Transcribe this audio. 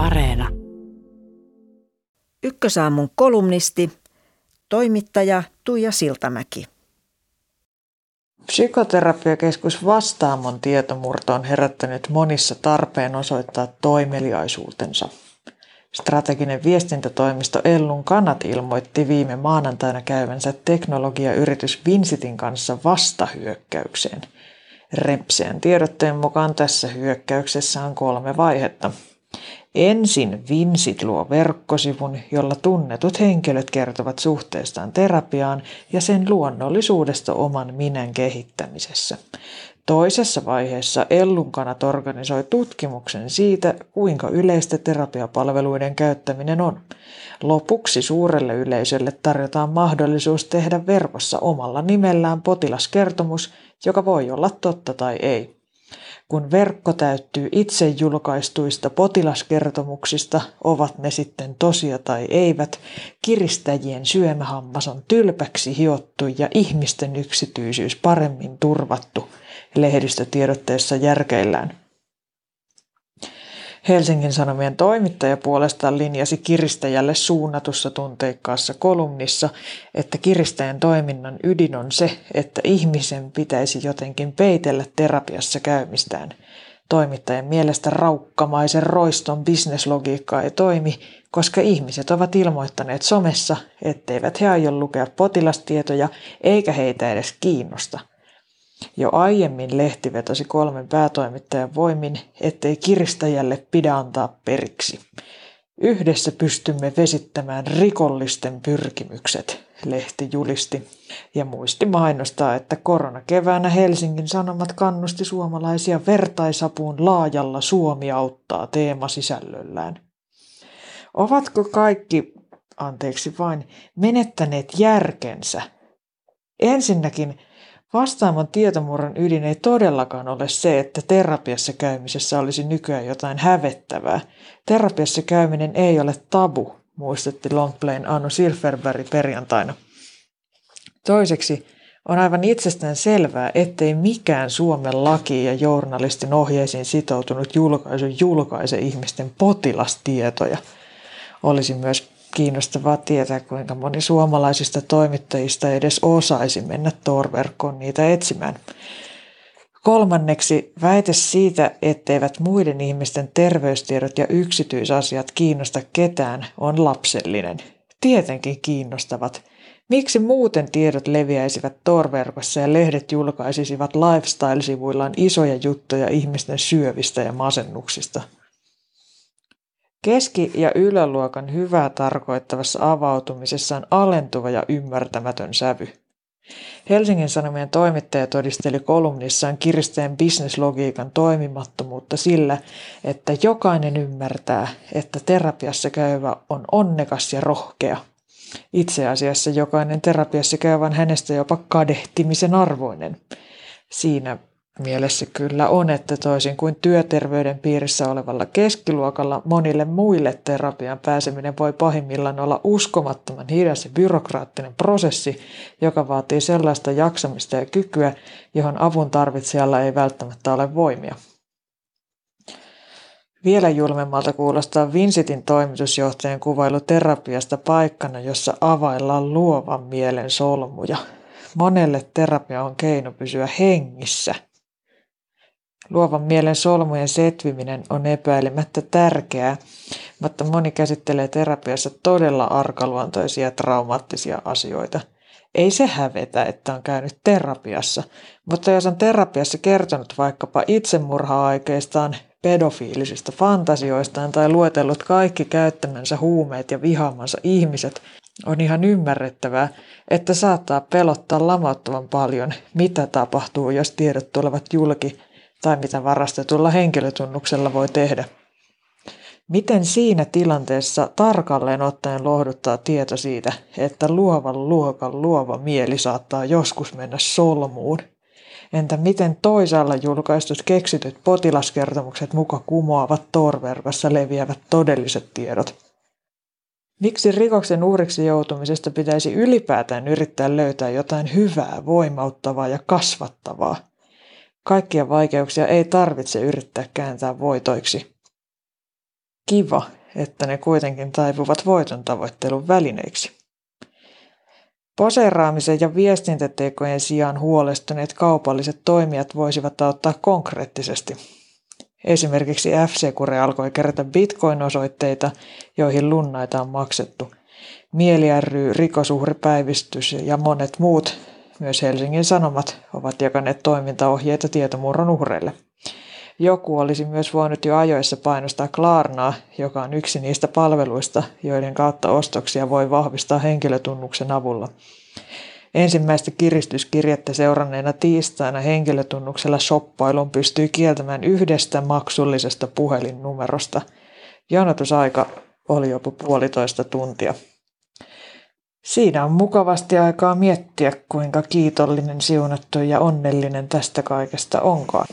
Areena. Ykkösaamun kolumnisti, toimittaja Tuija Siltamäki. Psykoterapiakeskus Vastaamon tietomurto on herättänyt monissa tarpeen osoittaa toimeliaisuutensa. Strateginen viestintätoimisto Ellun Kanat ilmoitti viime maanantaina käyvänsä teknologiayritys Vinsitin kanssa vastahyökkäykseen. Rempseän tiedotteen mukaan tässä hyökkäyksessä on kolme vaihetta. Ensin Vinsit luo verkkosivun, jolla tunnetut henkilöt kertovat suhteestaan terapiaan ja sen luonnollisuudesta oman minän kehittämisessä. Toisessa vaiheessa Ellunkanat organisoi tutkimuksen siitä, kuinka yleistä terapiapalveluiden käyttäminen on. Lopuksi suurelle yleisölle tarjotaan mahdollisuus tehdä verkossa omalla nimellään potilaskertomus, joka voi olla totta tai ei. Kun verkko täyttyy itse julkaistuista potilaskertomuksista, ovat ne sitten tosia tai eivät, kiristäjien syömähammas on tylpäksi hiottu ja ihmisten yksityisyys paremmin turvattu, lehdistötiedotteessa järkeillään. Helsingin Sanomien toimittaja puolestaan linjasi kiristäjälle suunnatussa tunteikkaassa kolumnissa, että kiristäjän toiminnan ydin on se, että ihmisen pitäisi jotenkin peitellä terapiassa käymistään. Toimittajan mielestä raukkamaisen roiston bisneslogiikka ei toimi, koska ihmiset ovat ilmoittaneet somessa, etteivät he aio lukea potilastietoja eikä heitä edes kiinnosta – jo aiemmin lehti vetosi kolmen päätoimittajan voimin, ettei kiristäjälle pidä antaa periksi. Yhdessä pystymme vesittämään rikollisten pyrkimykset, lehti julisti ja muisti mainostaa, että koronakeväänä Helsingin Sanomat kannusti suomalaisia vertaisapuun laajalla Suomi auttaa teemasisällöllään. Ovatko kaikki, anteeksi vain, menettäneet järkensä? Ensinnäkin Vastaamon tietomurron ydin ei todellakaan ole se, että terapiassa käymisessä olisi nykyään jotain hävettävää. Terapiassa käyminen ei ole tabu, muistutti Longplain Anu Silverberg perjantaina. Toiseksi on aivan itsestään selvää, ettei mikään Suomen laki ja journalistin ohjeisiin sitoutunut julkaisu julkaise ihmisten potilastietoja. Olisi myös kiinnostavaa tietää, kuinka moni suomalaisista toimittajista edes osaisi mennä torverkkoon niitä etsimään. Kolmanneksi väite siitä, etteivät muiden ihmisten terveystiedot ja yksityisasiat kiinnosta ketään, on lapsellinen. Tietenkin kiinnostavat. Miksi muuten tiedot leviäisivät torverkossa ja lehdet julkaisisivat lifestyle-sivuillaan isoja juttuja ihmisten syövistä ja masennuksista – Keski- ja yläluokan hyvää tarkoittavassa avautumisessa on alentuva ja ymmärtämätön sävy. Helsingin Sanomien toimittaja todisteli kolumnissaan kiristäjän bisneslogiikan toimimattomuutta sillä, että jokainen ymmärtää, että terapiassa käyvä on onnekas ja rohkea. Itse asiassa jokainen terapiassa käyvä on hänestä jopa kadehtimisen arvoinen. Siinä mielessä kyllä on, että toisin kuin työterveyden piirissä olevalla keskiluokalla monille muille terapian pääseminen voi pahimmillaan olla uskomattoman hidas ja byrokraattinen prosessi, joka vaatii sellaista jaksamista ja kykyä, johon avun tarvitsijalla ei välttämättä ole voimia. Vielä julmemmalta kuulostaa Vinsitin toimitusjohtajan kuvailu terapiasta paikkana, jossa availlaan luovan mielen solmuja. Monelle terapia on keino pysyä hengissä – Luovan mielen solmujen setviminen on epäilemättä tärkeää, mutta moni käsittelee terapiassa todella arkaluontoisia traumaattisia asioita. Ei se hävetä, että on käynyt terapiassa, mutta jos on terapiassa kertonut vaikkapa itsemurha-aikeistaan, pedofiilisista fantasioistaan tai luetellut kaikki käyttämänsä huumeet ja vihaamansa ihmiset, on ihan ymmärrettävää, että saattaa pelottaa lamauttavan paljon, mitä tapahtuu, jos tiedot tulevat julki tai mitä varastetulla henkilötunnuksella voi tehdä. Miten siinä tilanteessa tarkalleen ottaen lohduttaa tieto siitä, että luovan luokan luova mieli saattaa joskus mennä solmuun? Entä miten toisaalla julkaistut keksityt potilaskertomukset muka kumoavat torverkossa leviävät todelliset tiedot? Miksi rikoksen uhriksi joutumisesta pitäisi ylipäätään yrittää löytää jotain hyvää, voimauttavaa ja kasvattavaa? Kaikkia vaikeuksia ei tarvitse yrittää kääntää voitoiksi. kiva, että ne kuitenkin taipuvat voiton tavoittelun välineiksi. Poseeraamisen ja viestintätekojen sijaan huolestuneet kaupalliset toimijat voisivat auttaa konkreettisesti. Esimerkiksi F-Secure alkoi kerätä bitcoin-osoitteita, joihin lunnaita on maksettu. Mieli ry, ja monet muut, myös Helsingin Sanomat, ovat jakaneet toimintaohjeita tietomurron uhreille. Joku olisi myös voinut jo ajoissa painostaa Klarnaa, joka on yksi niistä palveluista, joiden kautta ostoksia voi vahvistaa henkilötunnuksen avulla. Ensimmäistä kiristyskirjettä seuranneena tiistaina henkilötunnuksella shoppailun pystyi kieltämään yhdestä maksullisesta puhelinnumerosta. Jonotusaika oli jopa puolitoista tuntia. Siinä on mukavasti aikaa miettiä, kuinka kiitollinen, siunattu ja onnellinen tästä kaikesta onkaan.